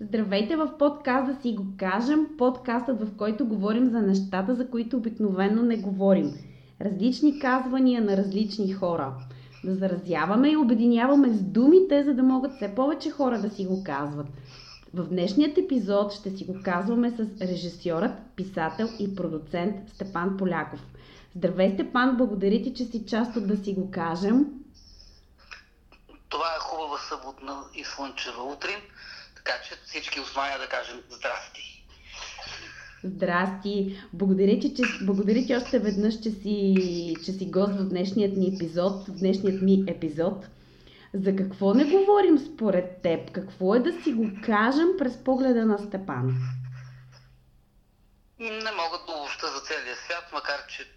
Здравейте в подкаст да си го кажем, подкастът в който говорим за нещата, за които обикновено не говорим. Различни казвания на различни хора. Да заразяваме и обединяваме с думите, за да могат все повече хора да си го казват. В днешният епизод ще си го казваме с режисьорът, писател и продуцент Степан Поляков. Здравей, Степан, благодаря ти, че си част от да си го кажем. Това е хубава съботна и слънчева утрин, че всички основания да кажем здрасти. Здрасти! Благодаря ти, че, благодаря ти още веднъж, че си, че си гост в днешният ни епизод, в днешният ми епизод. За какво не говорим според теб? Какво е да си го кажем през погледа на Степан? Не мога да обобща за целия свят, макар че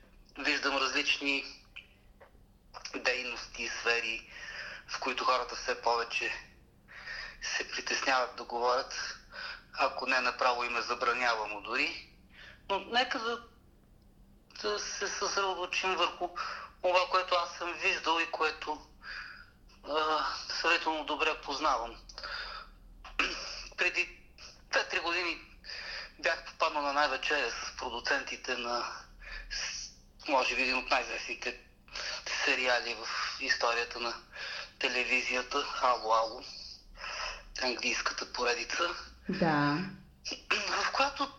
виждам различни дейности и сфери, в които хората все повече се притесняват да говорят, ако не направо им е забранявано дори. Но нека да, да се съсредоточим върху това, което аз съм виждал и което сравнително добре познавам. Преди 2-3 години бях попаднал на най-вече с продуцентите на може би един от най-известните сериали в историята на телевизията Ало Ало, английската поредица. Да. В която,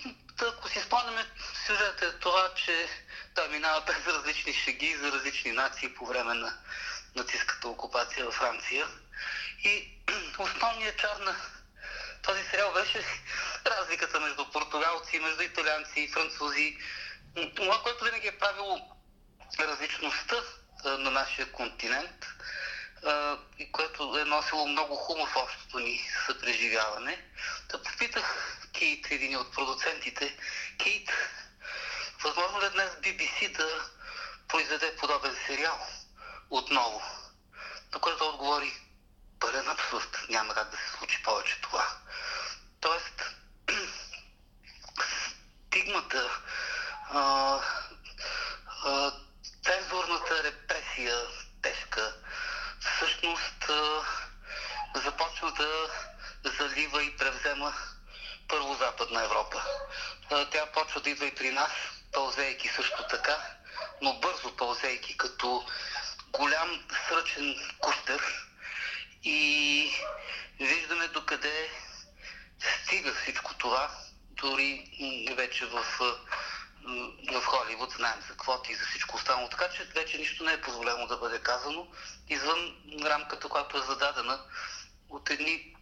ако си спомняме, сюжетът е това, че той минава през различни шеги за различни нации по време на нацистската окупация във Франция. И основният чар на този сериал беше разликата между португалци, между италианци и французи. Това, което винаги е правило различността на нашия континент и което е носило много хумор в общото ни съпреживяване. Да попитах Кейт, един от продуцентите, Кейт, възможно ли е днес BBC да произведе подобен сериал? отново. На което отговори пълен абсурд. Няма как да се случи повече това. Тоест, стигмата, а, а, цензурната репресия, тежка, всъщност започва да залива и превзема първо Западна Европа. Тя почва да идва и при нас, пълзейки също така, но бързо пълзейки като голям сръчен кустер и виждаме докъде стига всичко това, дори вече в, в Холивуд знаем за квоти и за всичко останало. Така че вече нищо не е позволено да бъде казано извън рамката, която е зададена от едни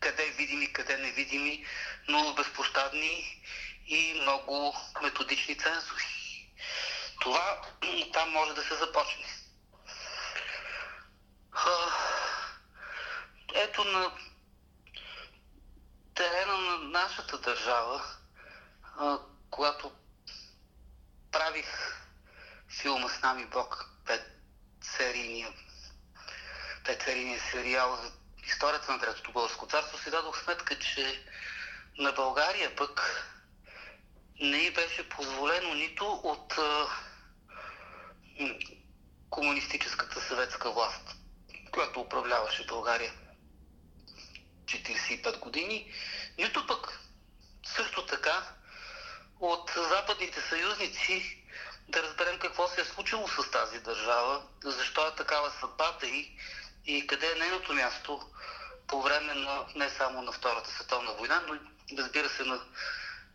къде видими, къде невидими, но безпощадни и много методични цензури. Това там може да се започне. Ето на терена на нашата държава, когато правих филма с нами Бог, пет серийния, пет серийния сериал за историята на Третото българско царство, си дадох сметка, че на България пък не й беше позволено нито от комунистическата съветска власт, която управляваше България 45 години, нито пък също така от западните съюзници да разберем какво се е случило с тази държава, защо е такава съдбата и, и къде е нейното място по време на не само на Втората световна война, но разбира се на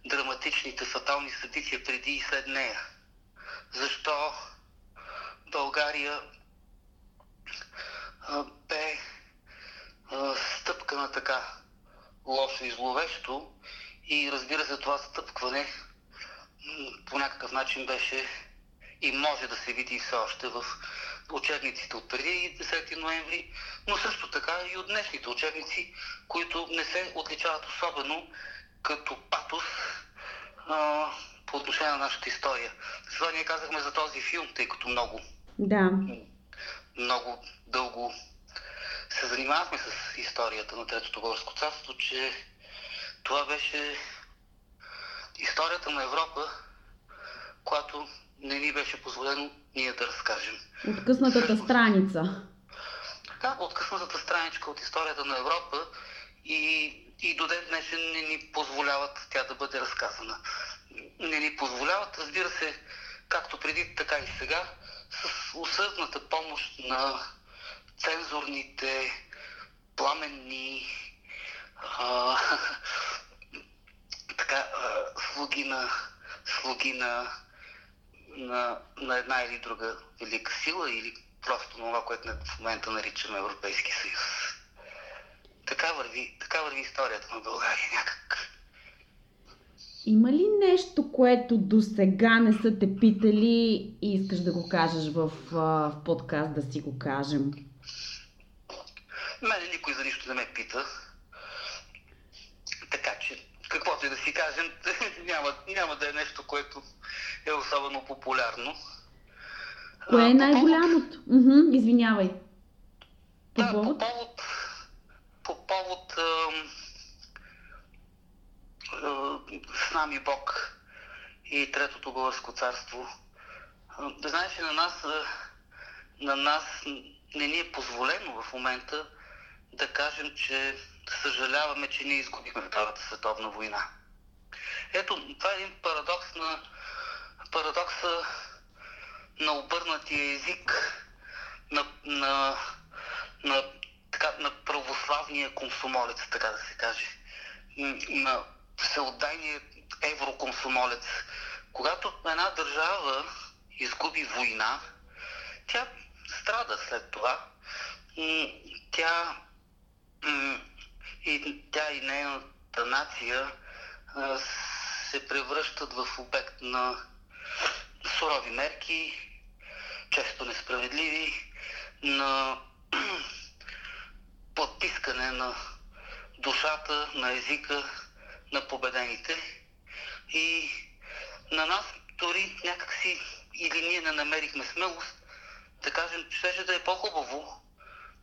драматичните фатални събития преди и след нея. Защо България бе стъпка на така лошо и зловещо и разбира се това стъпкване по някакъв начин беше и може да се види все още в учебниците от преди 10 ноември, но също така и от днешните учебници, които не се отличават особено като патос а, по отношение на нашата история. Това ние казахме за този филм, тъй като много да. Много дълго се занимавахме с историята на Третото българско царство, че това беше историята на Европа, която не ни беше позволено ние да разкажем. Откъснатата страница. Да, откъснатата страничка от историята на Европа и, и днешен не ни позволяват тя да бъде разказана. Не ни позволяват, разбира се, както преди, така и сега, с осъзната помощ на цензурните, пламенни а, така, а, слуги на, слуги на, на, на една или друга велика сила или просто това, което в момента наричаме Европейски съюз. Така върви, така върви историята на България някак. Има ли нещо, което до сега не са те питали и искаш да го кажеш в, в подкаст, да си го кажем? Мене никой за нищо не ме пита. Каквото и да си кажем, няма, няма да е нещо, което е особено популярно. Кое е най-голямото? По повод... Извинявай. По да, повод? по повод, по повод с нами Бог и Третото българско царство. Да знаеш, на нас, на нас не ни е позволено в момента да кажем, че съжаляваме, че ние изгубихме Втората световна война. Ето, това е един парадокс на парадокса на обърнатия език на, на, на, така, на православния консумолец, така да се каже. На всеотдайния евроконсумолец. Когато една държава изгуби война, тя страда след това. Тя и тя и нейната нация се превръщат в обект на сурови мерки, често несправедливи, на подтискане на душата, на езика на победените. И на нас дори някакси или ние не намерихме смелост да кажем, че ще да е по-хубаво,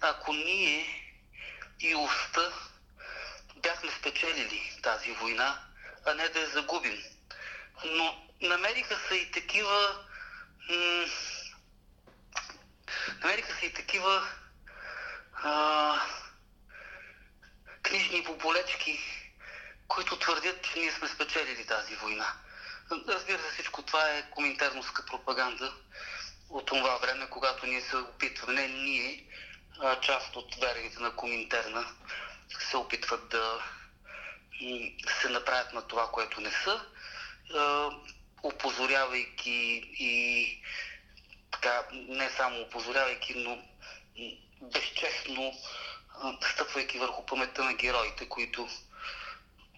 ако ние и уста бяхме спечелили тази война, а не да я загубим. Но намериха се и такива м- намериха се и такива а, книжни поболечки, които твърдят, че ние сме спечелили тази война. Разбира се, всичко това е коминтерновска пропаганда от това време, когато ние се опитваме, не ние, а част от верените на Коминтерна се опитват да се направят на това, което не са, опозорявайки и така, не само опозорявайки, но безчестно стъпвайки върху паметта на героите, които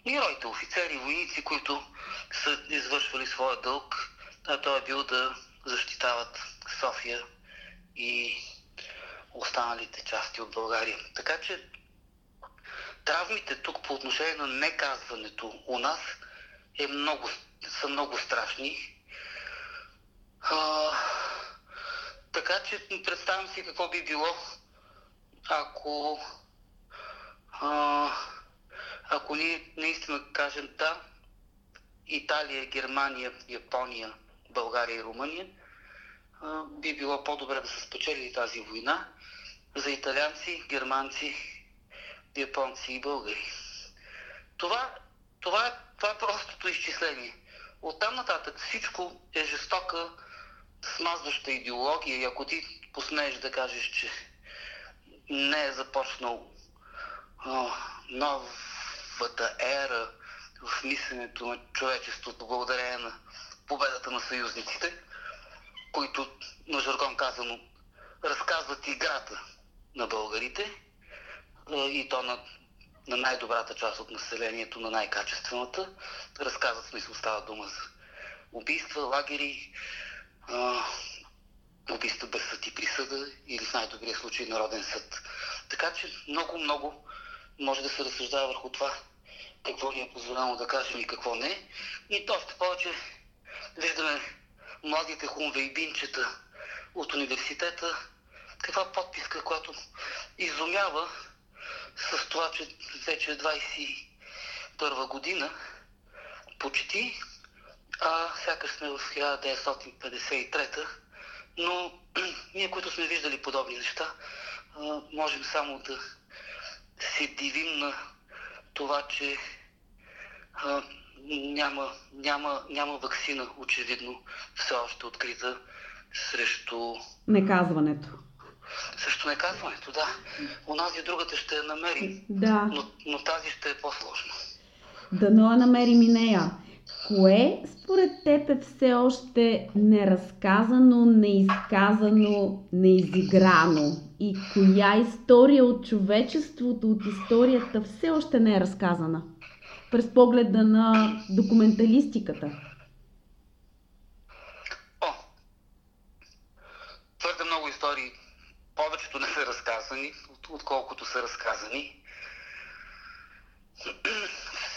героите, офицери, войници, които са извършвали своя дълг, а той е бил да защитават София и останалите части от България. Така че травмите тук по отношение на неказването у нас е много, са много страшни. А, така че представям си какво би било, ако, а, ако ние наистина кажем да, Италия, Германия, Япония, България и Румъния, а, би било по-добре да са спечели тази война за италианци, германци, японци и българи. Това, това, е, това е простото изчисление. Оттам нататък всичко е жестока, смазваща идеология и ако ти посмееш да кажеш, че не е започнал а, новата ера в мисленето на човечеството благодарение на победата на съюзниците, които, на жаргон казано, разказват играта на българите и то на, на най-добрата част от населението, на най-качествената. Разказват смисъл, става дума за убийства, лагери, а, убийства без съд и присъда или в най-добрия случай народен съд. Така че много, много може да се разсъждава върху това какво ни е позволено да кажем и какво не. И още повече виждаме младите хунвейбинчета от университета, каква подписка, която изумява с това, че вече 21 година почти, а сякаш сме в 1953 но ние, които сме виждали подобни неща, можем само да се дивим на това, че няма, няма, няма вакцина, очевидно, все още открита срещу... Неказването. Срещу неказването, да. Онази другата ще я намери, Да, но, но тази ще е по-сложна. дано я намерим и нея. Кое според теб е все още неразказано, неизказано, неизиграно? И коя история от човечеството, от историята все още не е разказана? През погледа на документалистиката. О, твърде много истории, повечето не са разказани, от- отколкото са разказани.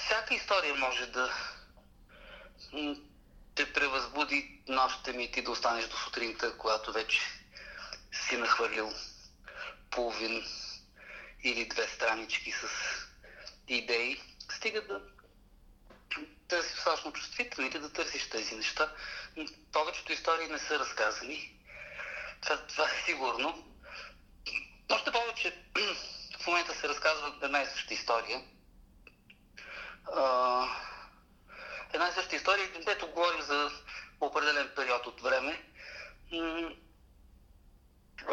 Всяка история може да те превъзбуди нощите ми и ти да останеш до сутринта, когато вече си нахвърлил половин или две странички с идеи. Стига да търсиш достатъчно чувствителен или да търсиш тези неща. Повечето истории не са разказани. Това, това е сигурно. Още повече в момента се разказва една и съща история. А, една и съща история, дето говорим за определен период от време.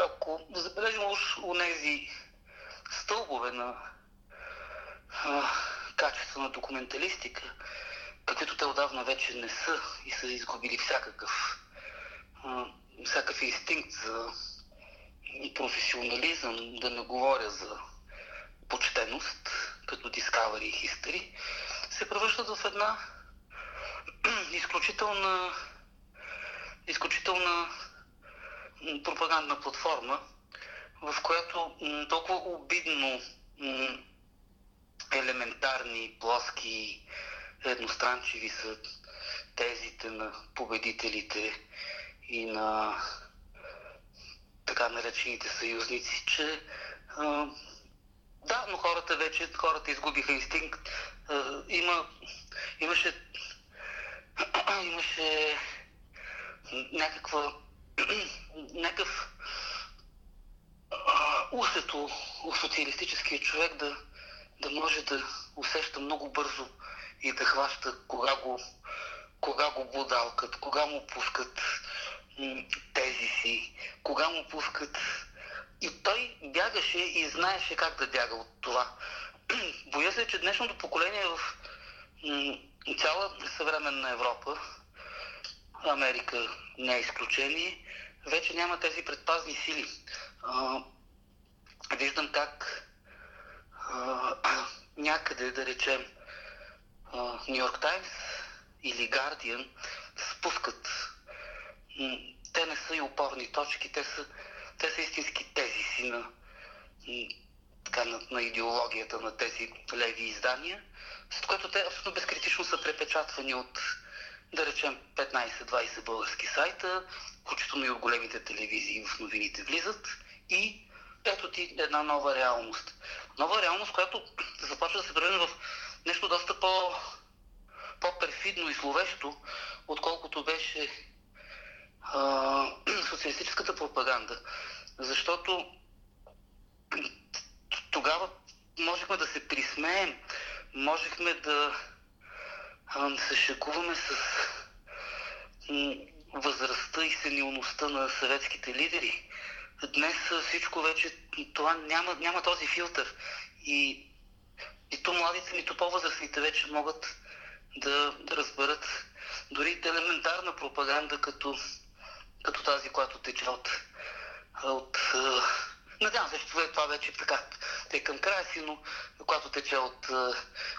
Ако забележим уж у нези стълбове на а, качествена документалистика, каквито те отдавна вече не са и са изгубили всякакъв, а, всякакъв инстинкт за професионализъм, да не говоря за почтеност, като Discovery и History, се превръщат в една изключителна, изключителна пропагандна платформа, в която толкова обидно елементарни, плоски, едностранчиви са тезите на победителите и на така наречените съюзници, че а, да, но хората вече, хората изгубиха инстинкт. А, има, имаше, имаше някаква, някакъв усето у социалистическия човек да, да може да усеща много бързо и да хваща кога го, кога го будалкат, кога му пускат тези си, кога му пускат. И той бягаше и знаеше как да бяга от това. Боя се, че днешното поколение в м, цяла съвременна Европа, Америка не е изключение, вече няма тези предпазни сили. Виждам как някъде, да речем, Нью Йорк Таймс или Guardian спускат. Те не са и опорни точки, те са, те са истински тези си на, така, на, на идеологията на тези леви издания, с което те абсолютно безкритично са препечатвани от, да речем, 15-20 български сайта, включително и от големите телевизии в новините влизат и ето ти една нова реалност. Нова реалност, която започва да се превърне в нещо доста по, по-перфидно и зловещо, отколкото беше социалистическата пропаганда. Защото тогава можехме да се присмеем, можехме да се шегуваме с възрастта и сенилността на съветските лидери. Днес всичко вече, това няма, няма този филтър. И нито младите, нито по-възрастните вече могат да, да разберат дори елементарна пропаганда, като, като тази, която тече от, от а, Надявам се, че това- вече така те към края си, но когато тече от, а,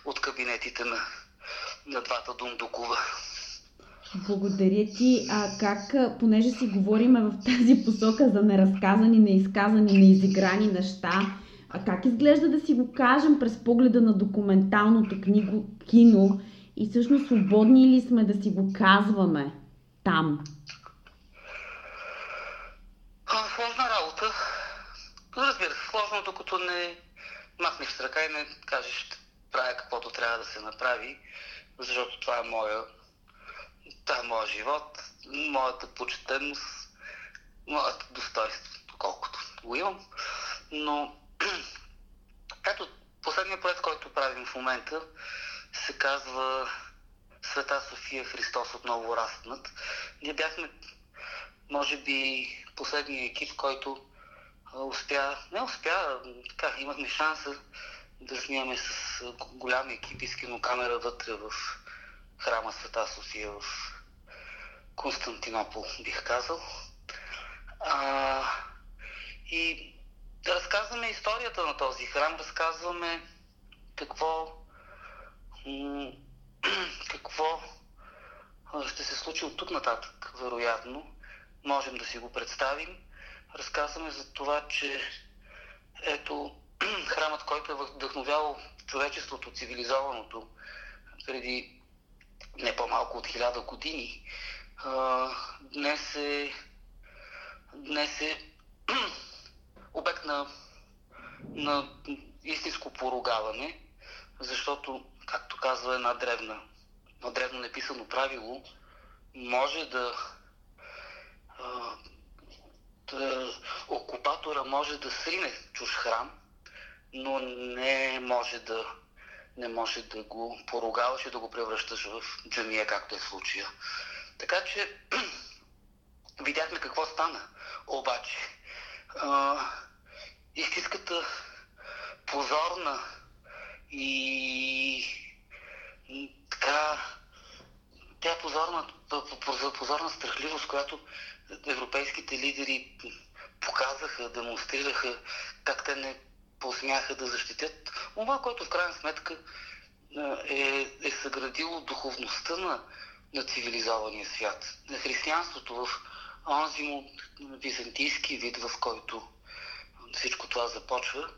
от кабинетите на, на двата дундукова. Благодаря ти. А как, понеже си говориме в тази посока за неразказани, неизказани, неизиграни неща, а как изглежда да си го кажем през погледа на документалното книго, кино и всъщност свободни ли сме да си го казваме там? А, сложна работа. Разбира се, сложно, докато не махнеш с ръка и не кажеш, правя каквото трябва да се направи, защото това е моя, това е моя живот, моята почтенност, моето достоинство, колкото го имам. Но ето, последният проект, който правим в момента, се казва Света София Христос отново разпнат. Ние бяхме, може би, последния екип, който успя, не успя, така, имахме шанса да снимаме с голям екип и с кинокамера вътре в храма Света София в Константинопол, бих казал. А, и разказваме историята на този храм, разказваме какво, какво ще се случи от тук нататък, вероятно. Можем да си го представим. Разказваме за това, че ето храмът, който е вдъхновявал човечеството, цивилизованото, преди не по-малко от хиляда години, днес е, днес е обект на, на истинско поругаване, защото, както казва една древна, едно древно неписано правило, може да, да окупатора може да срине чуж храм, но не може да не може да го поругаваш и да го превръщаш в джамия, както е случая. Така че видяхме какво стана. Обаче, а, истинската позорна и така тя е позорна, позорна страхливост, която европейските лидери показаха, демонстрираха как те не посмяха да защитят това, което в крайна сметка е, е съградило духовността на, на цивилизования свят. На християнството в онзи му византийски вид, в който всичко това започва,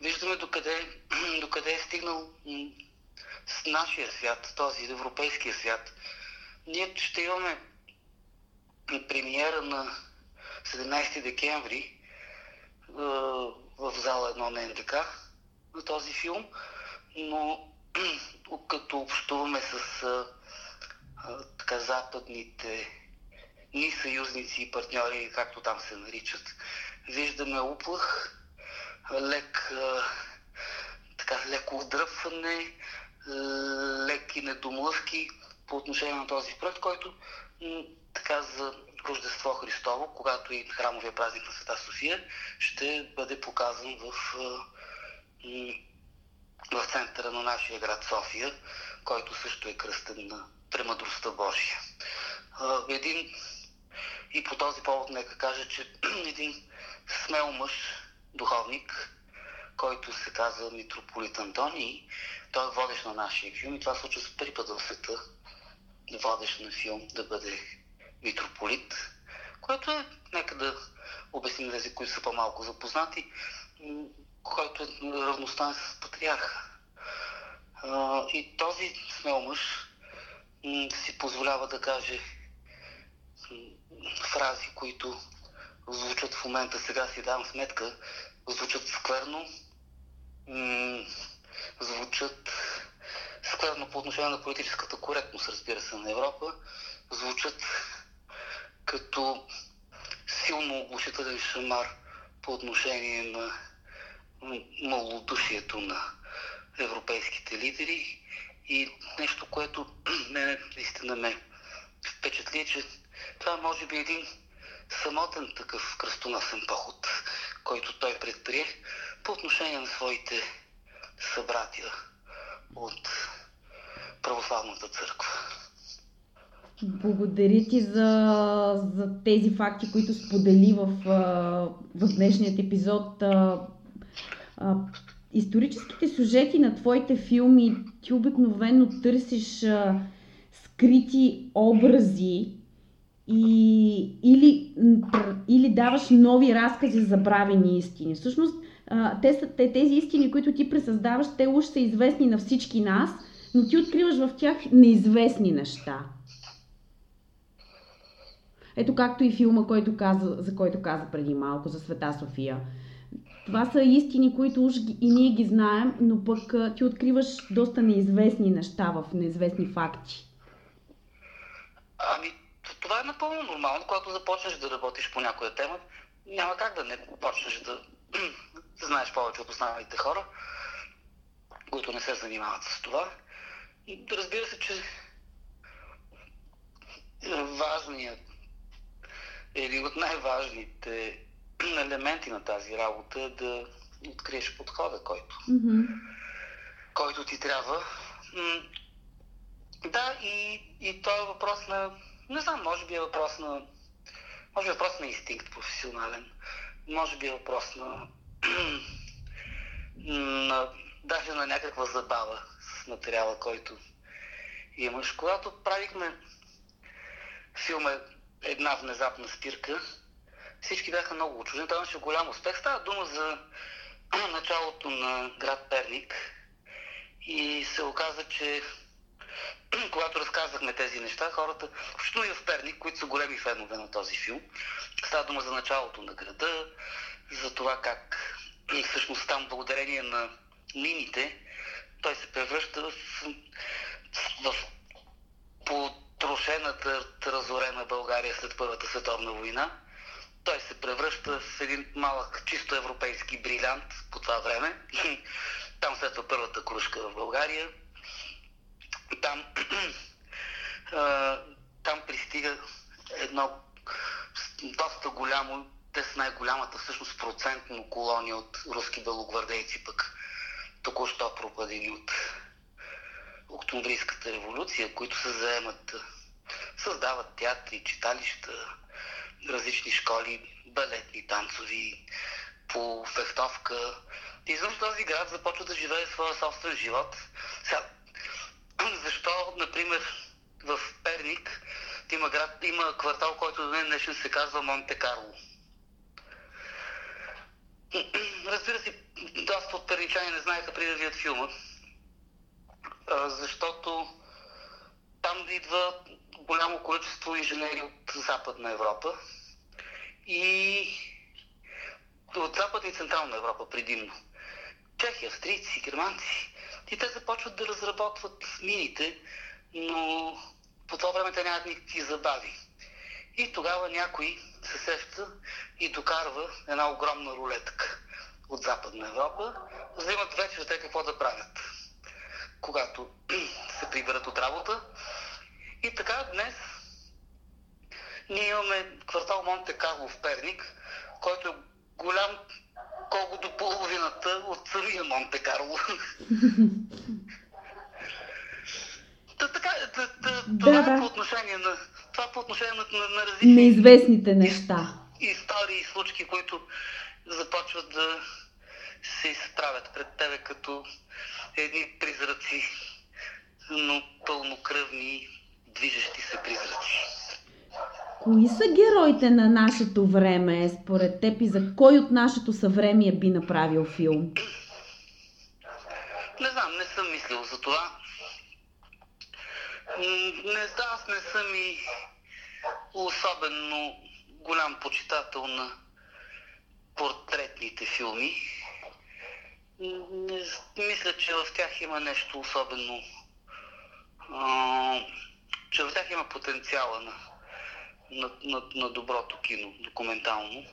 виждаме докъде, докъде е стигнал с нашия свят, този европейския свят. Ние ще имаме премиера на 17 декември в зала 1 на НДК на този филм, но като общуваме с така, западните ни съюзници и партньори, както там се наричат, виждаме уплах, лек, така, леко отдръпване, леки недомлъвки по отношение на този проект, който така за Рождество Христово, когато и храмовия празник на Света София ще бъде показан в, в центъра на нашия град София, който също е кръстен на премъдростта Божия. Един и по този повод нека кажа, че един смел мъж, духовник, който се казва митрополит Антоний, той е водещ на нашия филм и това случва с първи път в света, водещ на филм да бъде митрополит, което е, нека да обясним тези, които са по-малко запознати, който е равността с патриарха. И този смел мъж си позволява да каже фрази, които звучат в момента, сега си дам сметка, звучат скверно, звучат скверно по отношение на политическата коректност, разбира се, на Европа, звучат като силно оглушителен шамар по отношение на малодушието на европейските лидери. И нещо, което мене наистина ме впечатли, че това може би един самотен такъв кръстоносен поход, който той предприе по отношение на своите събратия от православната църква. Благодаря ти за, за тези факти, които сподели в, в днешният епизод. Историческите сюжети на твоите филми ти обикновено търсиш скрити образи и, или, или даваш нови разкази за забравени истини. Всъщност, те, те, тези истини, които ти пресъздаваш, те уж са известни на всички нас, но ти откриваш в тях неизвестни неща. Ето както и филма, който каза, за който каза преди малко, за Света София. Това са истини, които уж и ние ги знаем, но пък ти откриваш доста неизвестни неща в неизвестни факти. Ами, това е напълно нормално, когато започнеш да работиш по някоя тема. Няма как да не почнеш да знаеш повече от останалите хора, които не се занимават с това. разбира се, че важният или от най-важните елементи на тази работа е да откриеш подхода, който, mm-hmm. който ти трябва. Да, и, и то е въпрос на, не знам, може би е въпрос на, може би е въпрос на инстинкт професионален, може би е въпрос на, на даже на някаква забава с материала, който имаш. Когато правихме филма Една внезапна спирка, всички бяха много очудени. Това имаше голям успех. Става дума за началото на град Перник и се оказа, че когато разказвахме тези неща, хората, включително и в Перник, които са големи фенове на този филм, става дума за началото на града, за това как всъщност там благодарение на мините, той се превръща в, в потрошената, разорена България след Първата световна война. Той се превръща в един малък, чисто европейски брилянт по това време. Там следва първата кружка в България. Там, там пристига едно доста голямо, те са най-голямата всъщност процентно колония от руски белогвардейци, пък току-що пропадени от Октомврийската революция, които се заемат, създават театри, читалища, различни школи, балетни, танцови, по фехтовка. Извън този град започва да живее своя собствен живот. Сега, защо, например, в Перник има, град, има квартал, който до днес днешен се казва Монте Карло. Разбира се, доста от перничани не знаеха преди да видят филма, защото там идва голямо количество инженери от Западна Европа и от Западна и Централна Европа предимно. Чехи, австрийци, германци. И те започват да разработват мините, но по това време те нямат никакви забави. И тогава някой се сеща и докарва една огромна рулетка от Западна Европа, за да имат вечер те какво да правят, когато се приберат от работа. И така днес ние имаме квартал Монте Карло в Перник, който е голям колко до половината от самия Монте Карло. Та, така, та, та, да, това да. е по отношение на това по отношение на, на, на различни неизвестните неща. Истории и случки, които започват да се изправят пред тебе като едни призраци, но пълнокръвни, движещи се призраци. Кои са героите на нашето време, според теб и за кой от нашето съвремие би направил филм? Не знам, не съм мислил за това. Не, аз не съм и особено голям почитател на портретните филми. Не, мисля, че в тях има нещо особено. А, че в тях има потенциала на, на, на, на доброто кино, документално.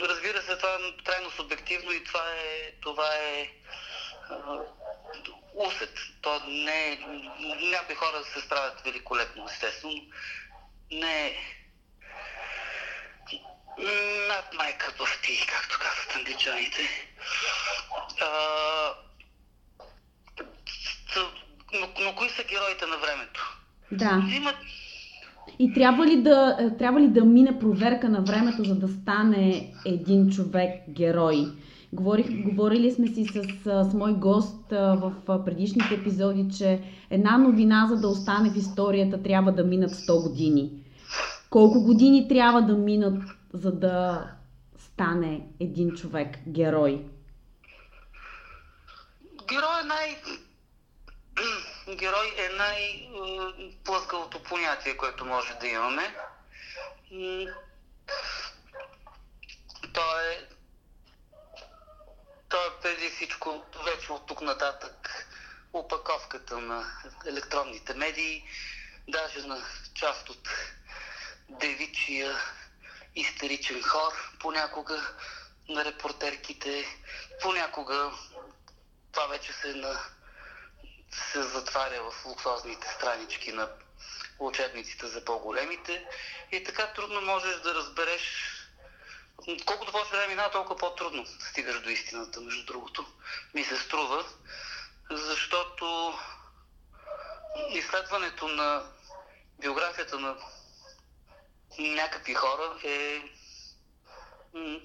Разбира се, това е трайно субективно и това е, това е а, усет. То не е, някои хора се справят великолепно, естествено. Не е над майка бахти, както казват англичаните. А, но, но кои са героите на времето? Да. Имат... И трябва ли, да, трябва ли да мине проверка на времето, за да стане един човек герой? Говорих, говорили сме си с, с мой гост в предишните епизоди, че една новина, за да остане в историята, трябва да минат 100 години. Колко години трябва да минат, за да стане един човек герой? Герой е най... Герой е най-плъскалото понятие, което може да имаме. Той е той е преди всичко вече от тук нататък опаковката на електронните медии, даже на част от девичия истеричен хор, понякога на репортерките, понякога това вече се, на, се затваря в луксозните странички на учебниците за по-големите и така трудно можеш да разбереш колкото повече време минава, толкова по-трудно стигаш до истината, между другото. Ми се струва, защото изследването на биографията на някакви хора е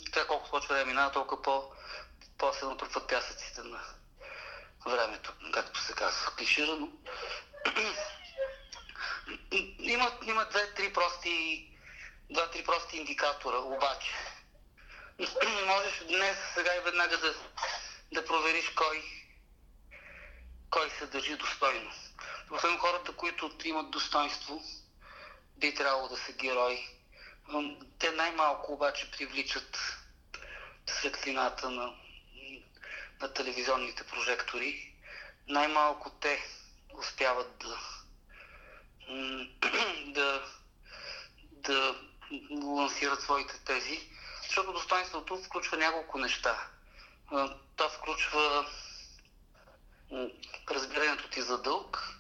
така колкото повече време минава, толкова по, по-се натрупват пясъците на времето, както се казва, клиширано. има, има две-три прости, два-три прости индикатора, обаче. Можеш днес, сега и веднага да, да провериш кой, кой се държи достойно. Освен хората, които имат достоинство, би трябвало да са герои. Те най-малко обаче привличат светлината на, на телевизионните прожектори. Най-малко те успяват да, да, да лансират своите тези, защото достоинството включва няколко неща. Това включва разбирането ти за дълг,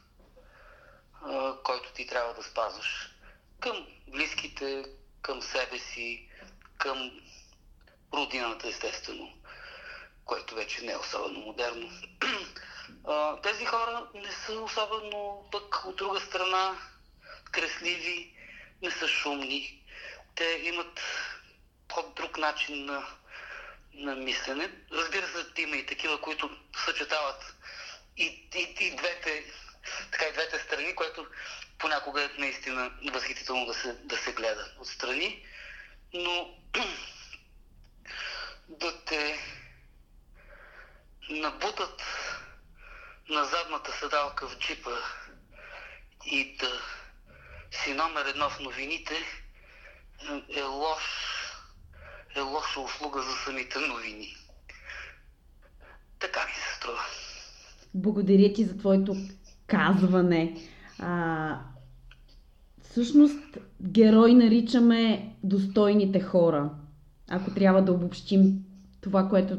който ти трябва да спазваш към близките, към себе си, към родината, естествено, което вече не е особено модерно. Тези хора не са особено пък от друга страна кресливи, не са шумни. Те имат по-друг начин на, на мислене. Разбира се, има и такива, които съчетават и, и, и двете така и двете страни, което понякога е наистина възхитително да се, да се гледа отстрани, но да те набутат на задната седалка в джипа и да си номер едно в новините е лош е лоша услуга за самите новини. Така ми се струва. Благодаря ти за твоето казване. А, всъщност, герой наричаме достойните хора. Ако трябва да обобщим това, което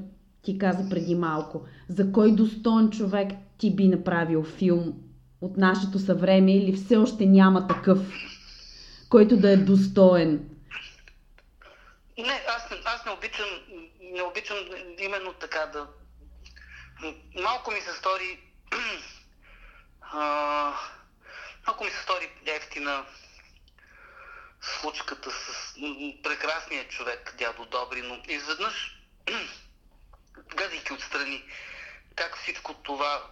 ти каза преди малко. За кой достоен човек ти би направил филм от нашето съвреме или все още няма такъв, който да е достоен? Не, аз, аз не обичам, не обичам именно така да... Малко ми се стори а, малко ми се стори ефтина случката с прекрасния човек, дядо Добри, но изведнъж, гледайки отстрани, как всичко това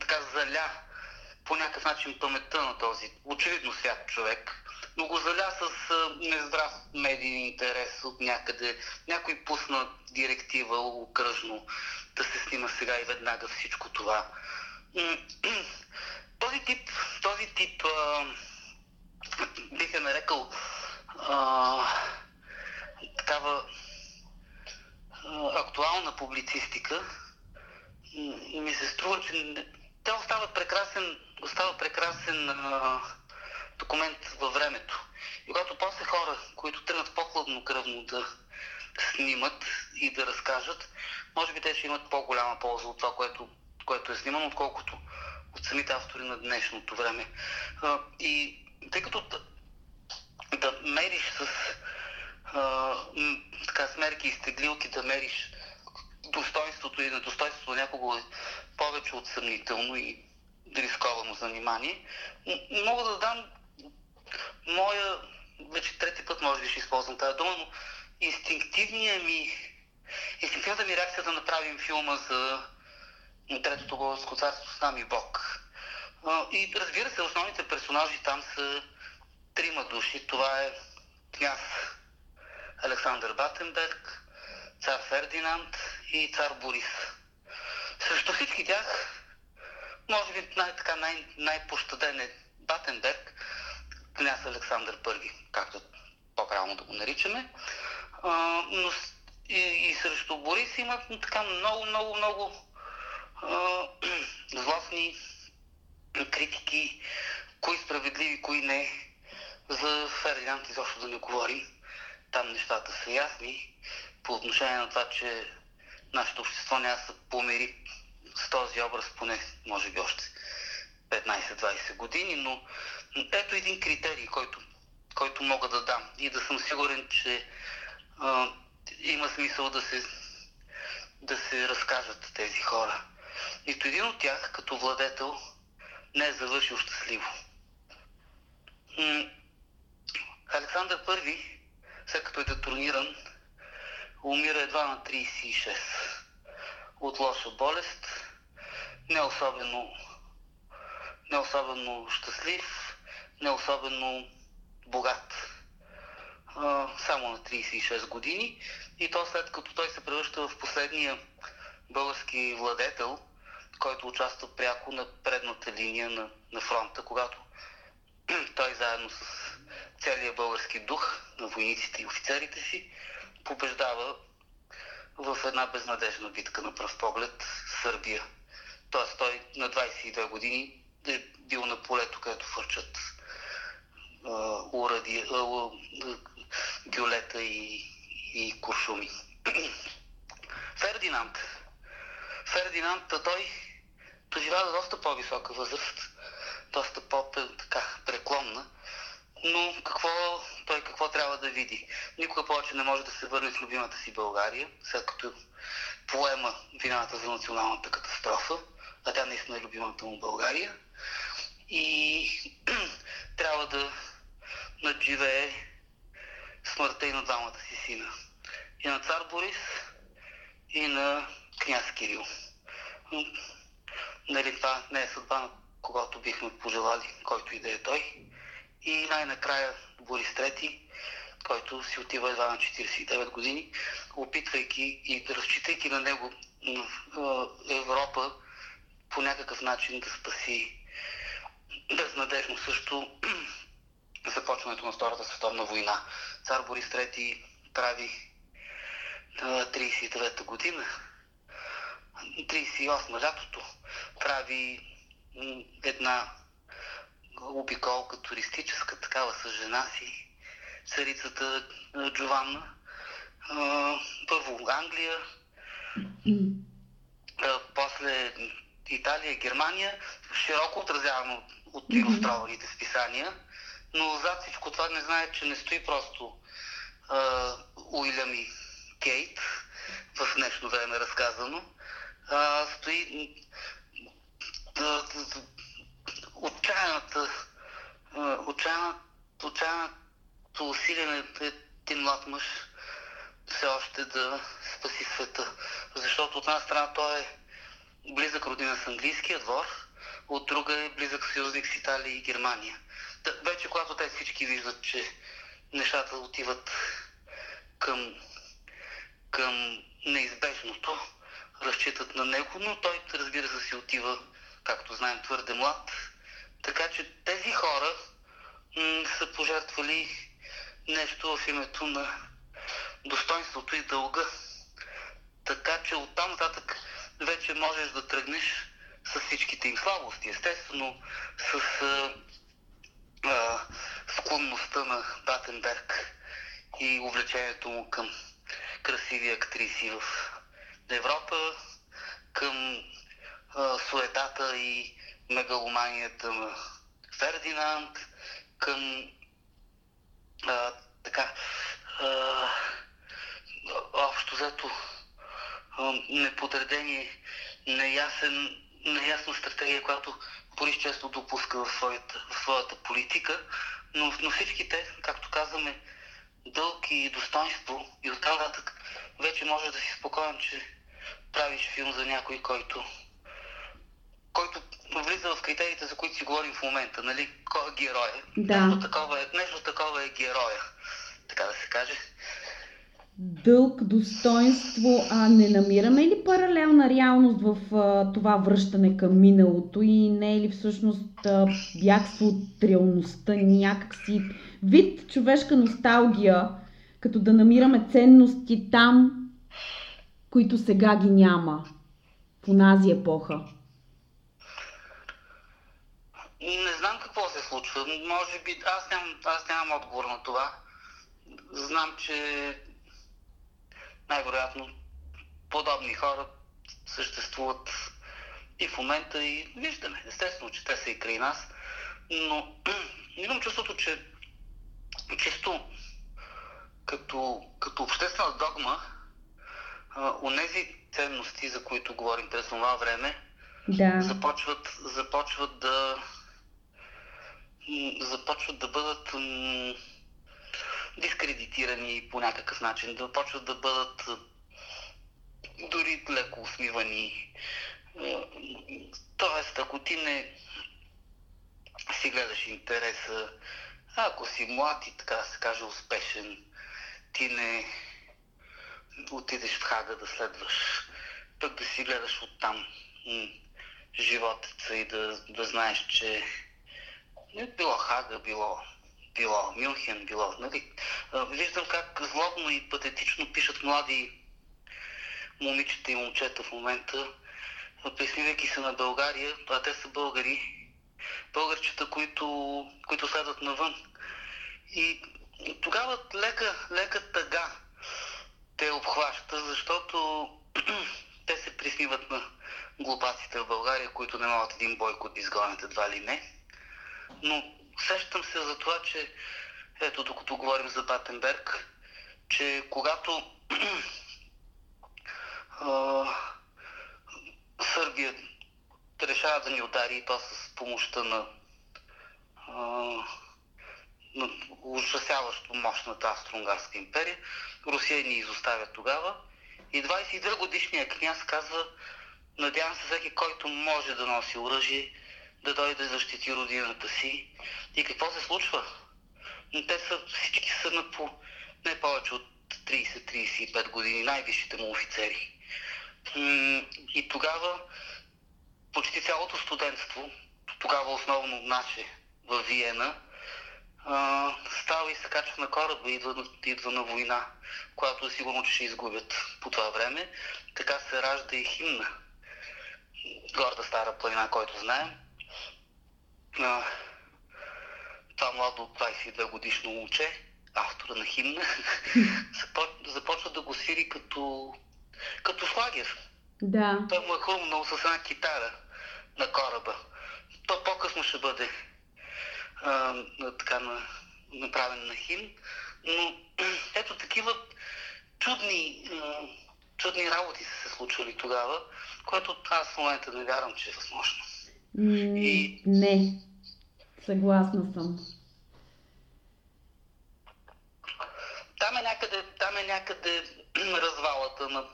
така заля по някакъв начин паметта на този очевидно свят човек, но го заля с нездрав медийен интерес от някъде. Някой пусна директива окръжно да се снима сега и веднага всичко това. Този тип, този тип а, бих е нарекал а, такава актуална публицистика ми се струва, че те остава прекрасен, остава прекрасен а, документ във времето. И когато после хора, които тръгнат по-хладнокръвно да снимат и да разкажат, може би те ще имат по-голяма полза от това, което, което е снимано, отколкото от самите автори на днешното време. И тъй като да, да мериш с а, така, смерки и стеглилки, да мериш достоинството и недостоинството на някого е повече от съмнително и рисковано занимание, мога да дам моя, вече трети път може би ще използвам тази дума, но инстинктивния ми, инстинктивната ми реакция да направим филма за Третото българско царство с нами Бог. И разбира се, основните персонажи там са трима души. Това е княз Александър Батенберг, цар Фердинанд и цар Борис. Срещу всички тях, може би най- така, най- най-пощаден е Батенберг, княз Александър I, както по-правилно да го наричаме. А, но и, и срещу Борис има така много, много, много злостни критики, кои справедливи, кои не. За Фердинанд изобщо да не говорим. Там нещата са ясни по отношение на това, че нашето общество няма да се помири с този образ, поне може би още 20 години, но ето един критерий, който, който мога да дам и да съм сигурен, че а, има смисъл да се, да се разкажат тези хора. Нито един от тях, като владетел, не е завършил щастливо. Александър I, след като е детрониран, умира едва на 36 от лоша болест, не особено, не особено щастлив, не особено богат. А, само на 36 години. И то след като той се превръща в последния български владетел, който участва пряко на предната линия на, на фронта, когато той заедно с целия български дух на войниците и офицерите си побеждава в една безнадежна битка на пръв поглед Сърбия. Тоест той на 22 години е бил на полето, където фърчат уради, гюлета и, и куршуми. Фердинанд. Фердинанд, той доживя до доста по-висока възраст, доста по-така преклонна, но какво, той какво трябва да види? Никога повече не може да се върне в любимата си България, след като поема вината за националната катастрофа, а тя наистина е любимата му България. И трябва да надживее смъртта и на двамата си сина. И на цар Борис, и на княз Кирил. Нали, това не е съдба, на когато бихме пожелали, който и да е той. И най-накрая Борис III, който си отива едва на 49 години, опитвайки и разчитайки на него Европа по някакъв начин да спаси безнадежно също започването на Втората световна война. Цар Борис III прави 39-та година, 38 лятото, прави една обиколка туристическа, такава с жена си, царицата Джованна. Първо Англия, после Италия, Германия, широко отразявано от иллюстрованите списания, но зад всичко това не знае, че не стои просто Уилям и Кейт, в днешно време разказано, а, стои отчаяната, отчаяната, отчаяното усилие на един млад мъж все още да спаси света. Защото от една страна той е близък родина с английския двор, от друга е близък съюзник с Италия и Германия. Да, вече когато те всички виждат, че нещата отиват към, към неизбежното, разчитат на него, но той разбира се си отива, както знаем, твърде млад така че тези хора м- са пожертвали нещо в името на достоинството и дълга. Така че оттам нататък вече можеш да тръгнеш с всичките им слабости. Естествено, с а, а, склонността на Батенберг и увлечението му към красиви актриси в Европа, към а, суетата и мегаломанията на Фердинанд, към а, така а, общо взето неподредение, неясен, неясна стратегия, която Борис често допуска в своята, в своята политика, но, но всички те, както казваме, дълг и достоинство и оттам нататък вече може да си спокоен, че правиш филм за някой, който който влиза в критериите, за които си говорим в момента, нали? Кой е героя? Да. Нещо такова, е, нещо такова е героя, така да се каже. Дълг, достоинство, а не намираме ли паралелна реалност в а, това връщане към миналото и не е ли всъщност а, бягство от реалността, някакси вид човешка носталгия, като да намираме ценности там, които сега ги няма в онази епоха? Не знам какво се случва. Може би аз нямам, аз нямам отговор на това. Знам, че най-вероятно подобни хора съществуват и в момента и виждаме. Естествено, че те са и край нас. но имам чувството, че чисто като, като обществена догма, онези ценности, за които говорим през това време, да. започват, започват да започват да бъдат дискредитирани по някакъв начин, да почват да бъдат дори леко усмивани. Тоест, ако ти не си гледаш интереса, ако си млад и така да се каже успешен, ти не отидеш в Хага да следваш, пък да си гледаш оттам животеца и да, да знаеш, че не било Хага, било, било Мюнхен, било, нали? Виждам как злобно и патетично пишат млади момичета и момчета в момента, присмивайки се на България, а те са българи, българчета, които, които следват навън. И тогава лека, лека тъга те обхваща, защото те се присмиват на глупаците в България, които не могат един бойко да изгонят едва ли не. Но сещам се за това, че ето докато говорим за Батенберг, че когато Сърбия решава да ни удари и то с помощта на, а, на ужасяващо мощната Австро-Унгарска империя. Русия ни изоставя тогава и 22 годишният княз казва надявам се всеки, който може да носи оръжие, да дойде да защити родината си. И какво се случва? Те са, всички са на по не повече от 30-35 години, най-висшите му офицери. И тогава почти цялото студентство, тогава основно наше в Виена, става и се качва на кораба идва, идва на война, която сигурно че ще изгубят по това време. Така се ражда и химна. Горда стара планина, който знаем. Това младо 22 годишно момче, автора на химна, започва да го свири като като флагер. Да. Той му е хрумнал с една китара на кораба. То по-късно ще бъде а, така на, направен на хим. Но ето такива чудни, чудни работи са се случвали тогава, което аз в момента не вярвам, че е възможно. И... Не. Съгласна съм. Там е някъде, там е някъде развалата на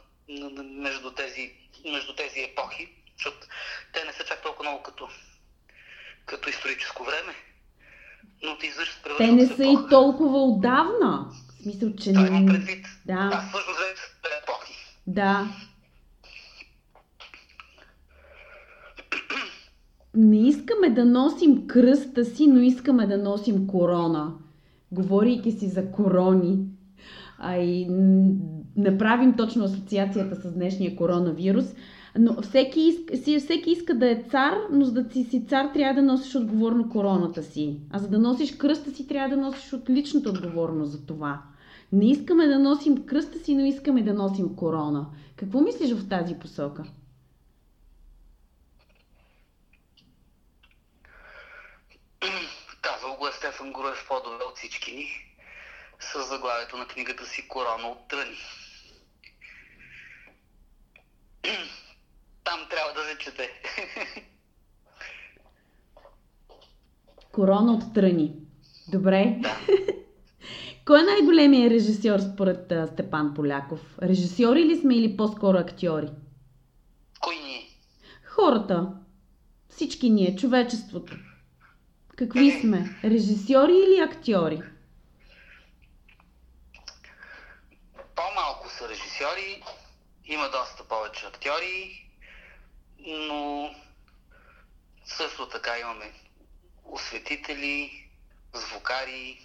между тези, между тези епохи, защото те не са чак толкова много като, като историческо време. Но ти изведнъж се Те не са и толкова отдавна. В смисъл, че не... имам предвид. Да. Аз всъщност две епохи. Да. Не искаме да носим кръста си, но искаме да носим корона. Говорейки си за корони. А и направим точно асоциацията с днешния коронавирус. Но всеки иска, всеки иска да е цар, но за да си си цар трябва да носиш отговорно короната си. А за да носиш кръста си трябва да носиш отличната отговорност за това. Не искаме да носим кръста си, но искаме да носим корона. Какво мислиш в тази посока? Груев по-добре от всички ни с заглавието на книгата си Корона от тръни. Там трябва да се чете. Корона от тръни. Добре. Да. Кой е най-големият режисьор според а, Степан Поляков? Режисьори ли сме или по-скоро актьори? Кой ние? Хората. Всички ние, човечеството. Какви сме? Режисьори или актьори? По-малко са режисьори, има доста повече актьори, но също така имаме осветители, звукари,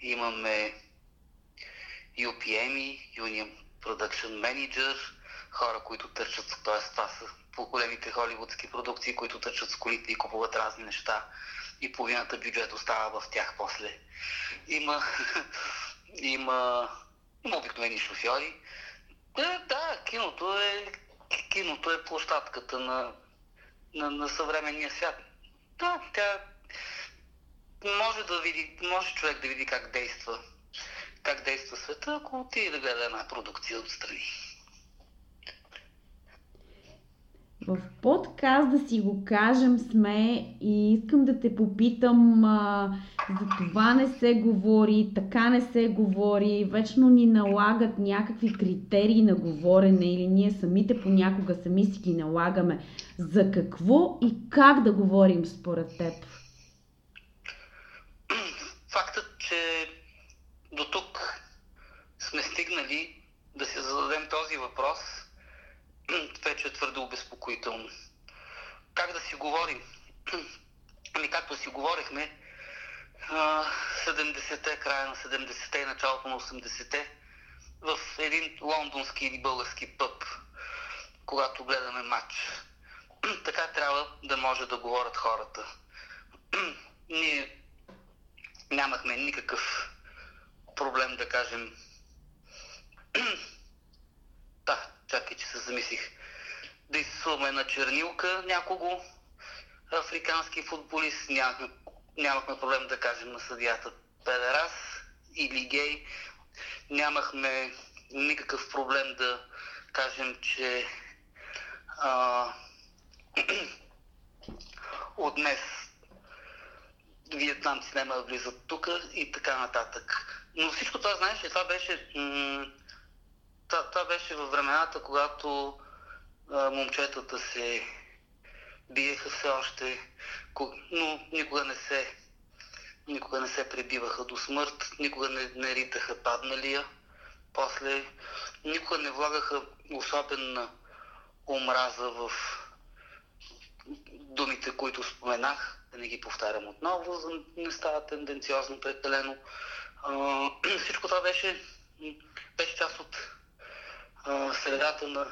имаме UPM, Union Production Manager, хора, които търчат, т.е. това са по-големите холивудски продукции, които търчат с колите и купуват разни неща и половината бюджет остава в тях после. Има, има, има обикновени шофьори, е, да, киното е, киното е площадката на, на, на съвременния свят. Да, тя може да види, може човек да види как действа, как действа света, ако отиде да гледа една продукция отстрани. В подкаст да си го кажем сме и искам да те попитам а, за това не се говори, така не се говори, вечно ни налагат някакви критерии на говорене или ние самите понякога сами си ги налагаме. За какво и как да говорим според теб? Фактът, че до тук сме стигнали да си зададем този въпрос – вече е твърде обезпокоително. Как да си говорим? Ами както си говорихме, 70-те, края на 70-те и началото на 80-те, в един лондонски или български пъп, когато гледаме матч. така трябва да може да говорят хората. Ние нямахме никакъв проблем да кажем да, чакай, че се замислих. Да изсуваме на чернилка някого африкански футболист. Нямахме, нямахме проблем да кажем на съдията педерас или гей. Нямахме никакъв проблем да кажем, че а, от днес вьетнамци няма да влизат тук и така нататък. Но всичко това, знаеш, това беше м- това, това беше във времената, когато а, момчетата се биеха все още, но никога не се никога не се прибиваха до смърт, никога не, не ритаха падналия. После никога не влагаха особена омраза в думите, които споменах, да не ги повтарям отново, за не става тенденциозно прекалено. А, всичко това беше, беше част от а, средата на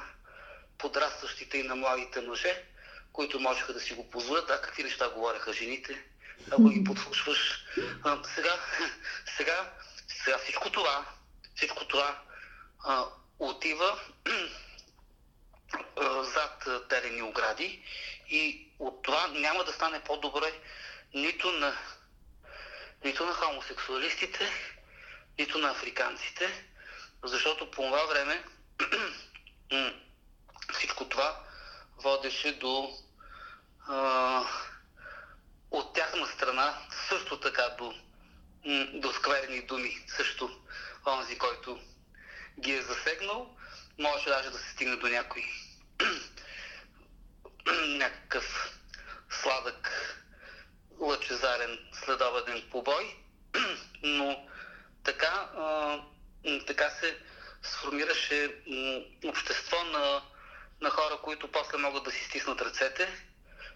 подрастващите и на младите мъже, които можеха да си го позволят. А какви неща говореха жените, ако ги подслушваш. А, сега, сега, сега всичко това, всичко това а, отива а, зад терени огради и от това няма да стане по-добре нито на, нито на хомосексуалистите, нито на африканците, защото по това време всичко това водеше до а, от тяхна страна също така до, до скверни думи. Също онзи, който ги е засегнал, може даже да се стигне до някой някакъв сладък лъчезарен следобеден побой, но така, а, така се сформираше общество на, на хора, които после могат да си стиснат ръцете,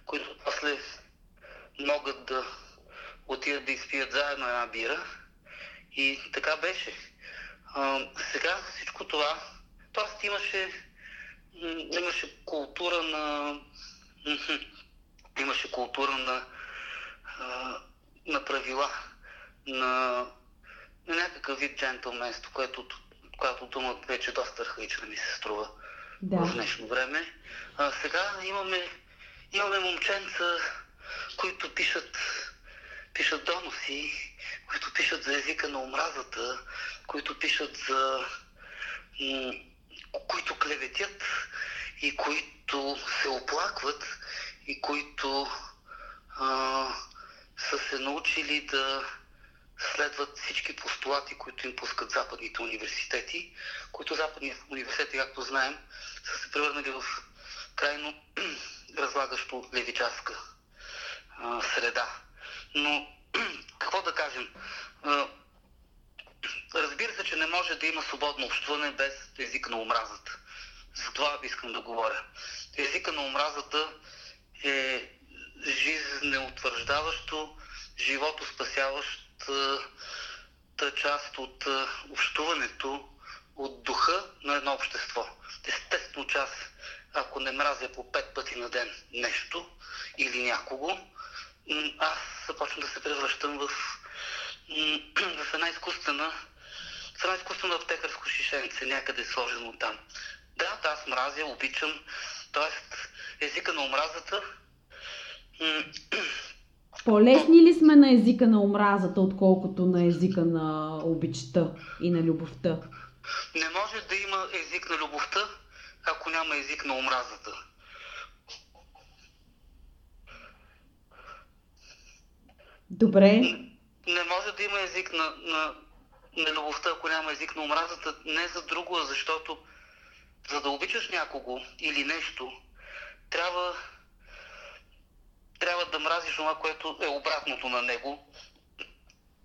които после могат да отидат да изпият заедно една бира. И така беше. А, сега всичко това, т.е. имаше, имаше култура на имаше култура на, на правила, на, на някакъв вид джентлменство, което която дума вече доста архаична ми се струва да. в днешно време. А, сега имаме, имаме момченца, които пишат, пишат доноси, които пишат за езика на омразата, които пишат за... М- които клеветят и които се оплакват и които а, са се научили да следват всички постулати, които им пускат западните университети, които западните университети, както знаем, са се превърнали в крайно разлагащо левичарска среда. Но какво да кажем? Разбира се, че не може да има свободно общуване без език на омразата. За това искам да говоря. Езика на омразата е жизнеутвърждаващо, живото спасяващо част от общуването, от духа на едно общество. Естествено, че аз, ако не мразя по пет пъти на ден нещо или някого, аз започвам да се превръщам в, в една изкуствена в една изкуствена аптекарско шишенце, някъде сложено там. Да, да, аз мразя, обичам, т.е. езика на омразата По-лесни ли сме на езика на омразата, отколкото на езика на обичта и на любовта? Не може да има език на любовта, ако няма език на омразата. Добре. Не може да има език на, на, на любовта, ако няма език на омразата. Не за друго, а защото за да обичаш някого или нещо, трябва, трябва да мразиш това, което е обратното на него.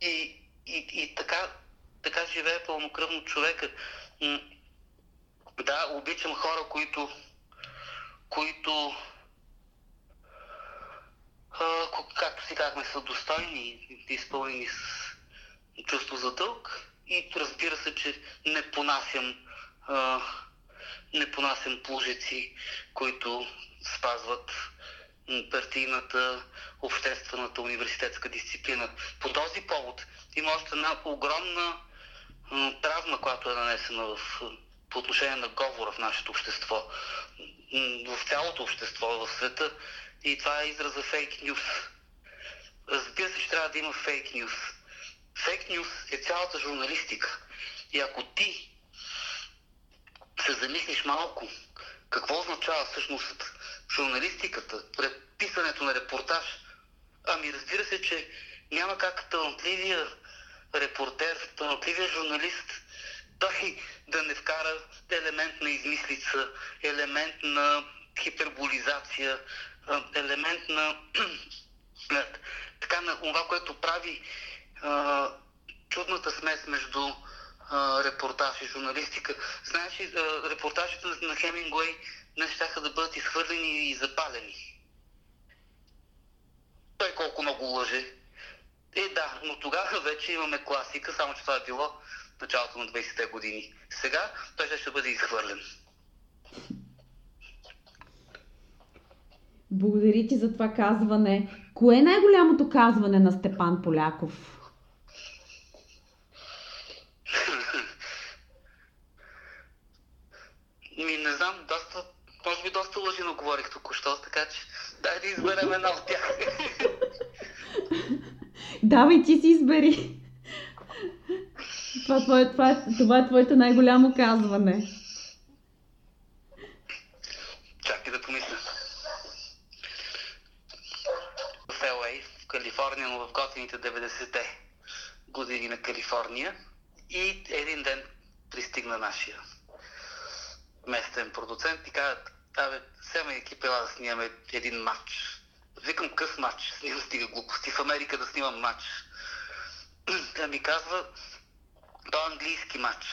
И, и, и така, така живее пълнокръвно човека. Да, обичам хора, които, които както си казахме, са достойни изпълнени с чувство за дълг. И разбира се, че не понасям, а, не понасям плужици, които спазват партийната, обществената, университетска дисциплина. По този повод има още една огромна травма, която е нанесена в, по отношение на говора в нашето общество, в цялото общество, в света. И това е израза фейк нюс. Разбира се, че трябва да има фейк нюс. Фейк нюс е цялата журналистика. И ако ти се замислиш малко, какво означава всъщност журналистиката, писането на репортаж, ами разбира се, че няма как талантливия репортер, талантливия журналист, той да не вкара елемент на измислица, елемент на хиперболизация, елемент на, на така на това, което прави а, чудната смес между а, репортаж и журналистика. Знаеш а, репортажите на Хемингуей не щяха да бъдат изхвърлени и запалени. Той колко много лъже. Е, да, но тогава вече имаме класика, само че това е било в началото на 20-те години. Сега той ще, ще бъде изхвърлен. Благодаря ти за това казване. Кое е най-голямото казване на Степан Поляков? Ми не знам, доста, може би доста лъжи наговорих току-що, така че дай да изберем една от тях. Давай, ти си избери. Това, твое, това, е, това е твоето най-голямо казване. Чакай да помисля. В LA, в Калифорния, но в готините 90-те години на Калифорния. И един ден пристигна нашия местен продуцент и каза, абе, сема екип ела да снимаме един матч. Викам къс матч, снимам стига глупости в Америка да снимам матч. Тя ми казва, то е английски матч.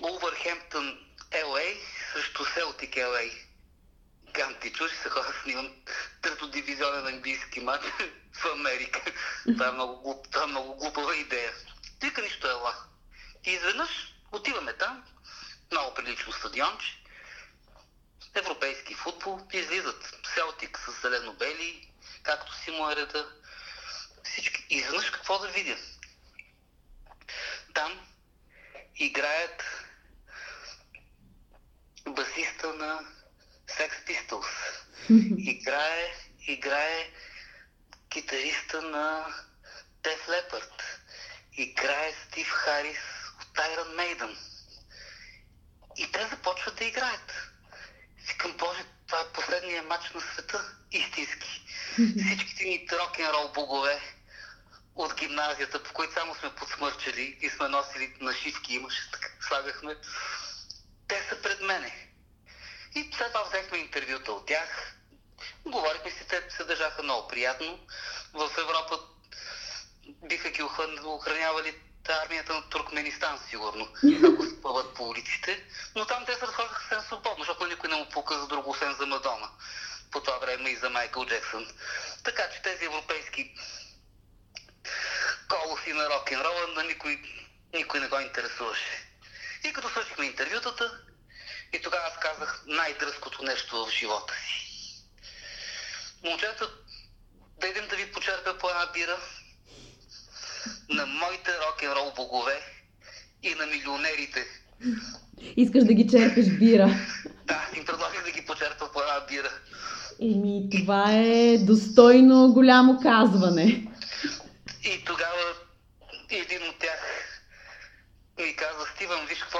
Улвърхемптън LA срещу Селтик LA. Ганти, чуш се хора, снимам трето дивизионен английски матч в Америка. Това е много, глуп, това е много глупава идея. Вика нищо ела. И изведнъж отиваме там, много прилично стадионче, европейски футбол, излизат Селтик с зелено-бели, както си му е реда. Всички. И изведнъж какво да видя? Там играят басиста на Sex Pistols. Играе, играе китариста на Def Leppard. Играе Стив Харис от Iron Maiden. И те започват да играят. Викам, Боже, това е последния матч на света. Истински. Всичките ни рок-н-рол богове от гимназията, по които само сме подсмърчали и сме носили нашивки, имаше така, слагахме. Те са пред мене. И след това взехме интервюта от тях. Говорихме си, те се държаха много приятно. В Европа биха ги охран- охранявали армията на Туркменистан, сигурно, ако спъват по улиците. Но там те се разхождаха съвсем свободно, защото никой не му пука за друго, освен за Мадона. По това време и за Майкъл Джексън. Така че тези европейски колоси на рок-н-рола на никой, никой не го интересуваше. И като свършихме интервютата, и тогава аз казах най-дръзкото нещо в живота си. Момчета, дойдем да ви почерпя по една бира на моите рок-н-рол богове и на милионерите. Искаш да ги черпиш бира. Да, им предложих да ги почерпя по една бира. Еми, това е достойно голямо казване. И тогава един от тях ми каза, Стивън, виж какво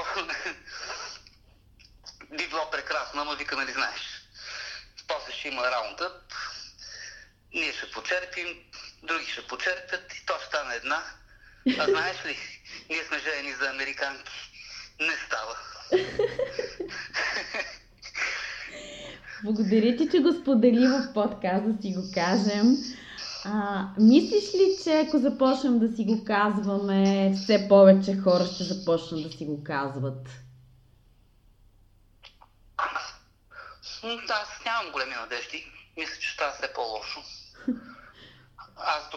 би било прекрасно, ама вика, нали знаеш. После ще има раунда. Ние ще почерпим, други ще почерпят и то ще стане една. А знаеш ли, ние сме жени за американки. Не става. Благодаря ти, че го сподели в подкаст, да си го кажем. А, мислиш ли, че ако започнем да си го казваме, все повече хора ще започнат да си го казват? Аз нямам големи надежди. Мисля, че става все по-лошо.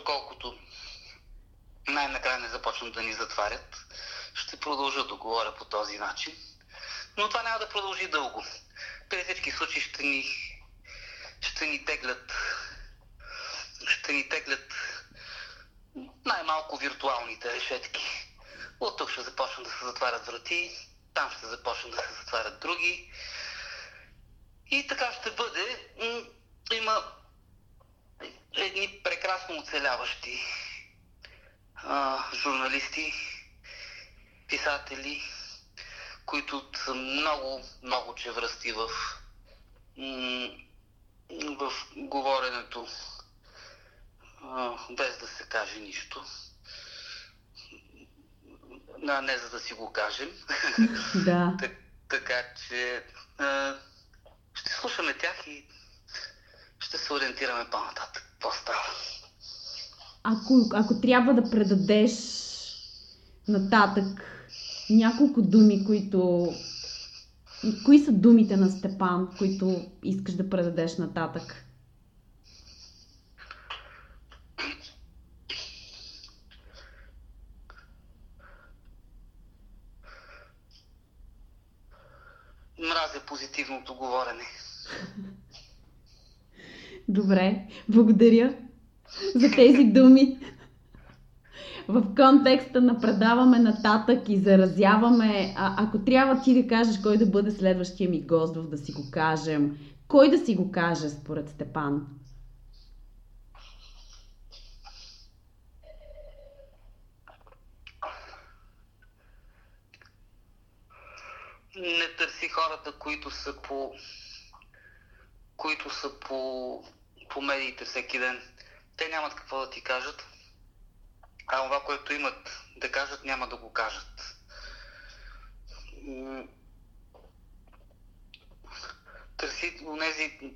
Доколкото най-накрая не започнат да ни затварят, ще продължа да говоря по този начин. Но това няма да продължи дълго. При всички случаи ще ни, ще ни теглят ще ни теглят най-малко виртуалните решетки. От тук ще започнат да се затварят врати, там ще започнат да се затварят други. И така ще бъде. Има едни прекрасно оцеляващи а, журналисти, писатели, които са много, много чевръсти в, в говоренето, а, без да се каже нищо. А, не за да си го кажем. Да. так, така че а, ще слушаме тях и ще се ориентираме по-нататък. Какво става? Ако, ако трябва да предадеш нататък няколко думи, които... Кои са думите на Степан, които искаш да предадеш нататък? Мразя позитивното говорене. Добре, благодаря за тези думи. В контекста на предаваме нататък и заразяваме, а, ако трябва ти да кажеш кой да бъде следващия ми гост, да си го кажем, кой да си го каже според Степан? Не търси хората, които са по които са по, по медиите всеки ден. Те нямат какво да ти кажат, а това, което имат да кажат, няма да го кажат. Търси унези,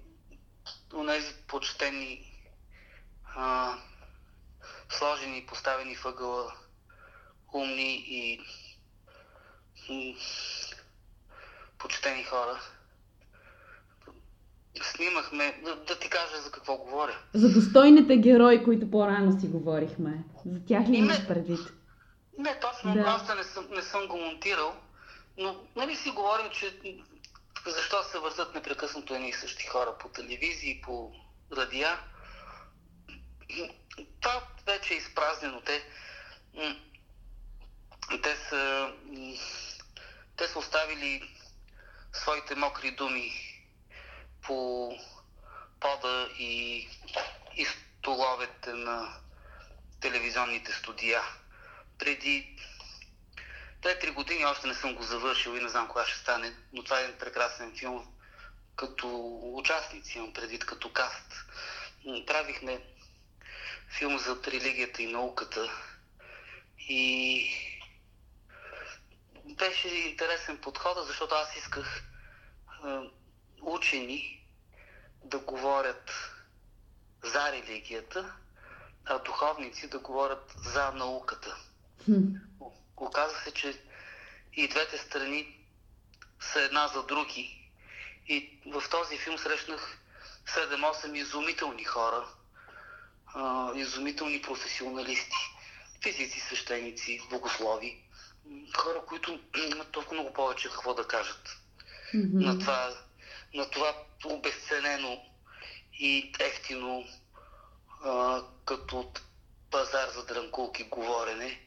унези почтени, а, сложени поставени въгъла, умни и почтени хора, снимахме, да, да ти кажа за какво говоря. За достойните герои, които по-рано си говорихме. За тях ли имаш предвид? Не, точно. Да. Аз не съм, не съм го монтирал, но нали си говорим, че защо се вързат непрекъснато едни и същи хора по телевизии, по радиа. Това вече е изпразнено. Те, те са, те са оставили своите мокри думи по пода и, и столовете на телевизионните студия. Преди 2-3 години още не съм го завършил и не знам кога ще стане, но това е прекрасен филм. Като участници, имам предвид, като каст. Правихме филм за религията и науката и беше интересен подход, защото аз исках учени да говорят за религията, а духовници да говорят за науката. Оказва се, че и двете страни са една за други. И в този филм срещнах 7-8 изумителни хора, изумителни професионалисти, физици, свещеници, богослови, хора, които имат толкова много повече какво да кажат mm-hmm. на това на това обесценено и ефтино а, като пазар за дрънкулки говорене,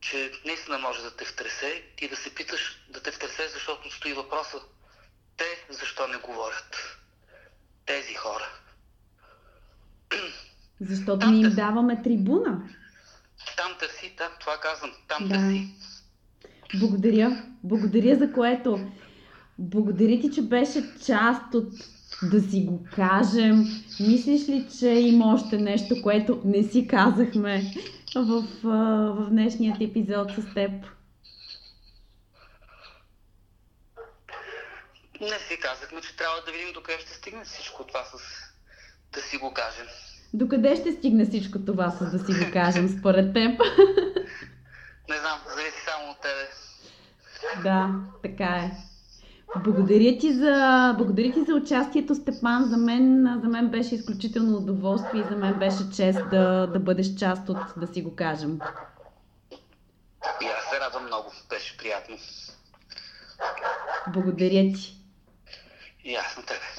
че наистина може да те втресе и да се питаш да те втресе, защото стои въпроса те защо не говорят. тези хора. Защото Там не им даваме трибуна. Там търси, да, това казвам, там Да. търси. Благодаря. Благодаря за което. Благодаря ти, че беше част от да си го кажем. Мислиш ли, че има още нещо, което не си казахме в, в днешният епизод с теб? Не си казахме, че трябва да видим докъде ще стигне всичко това с да си го кажем. Докъде ще стигне всичко това, с да си го кажем според теб? Не знам, зависи само от тебе. Да, така е. Благодаря ти за, благодаря ти за участието, Степан. За мен, за мен беше изключително удоволствие и за мен беше чест да, да бъдеш част от да си го кажем. И аз се радвам много, беше приятно. Благодаря ти. И аз на тебе.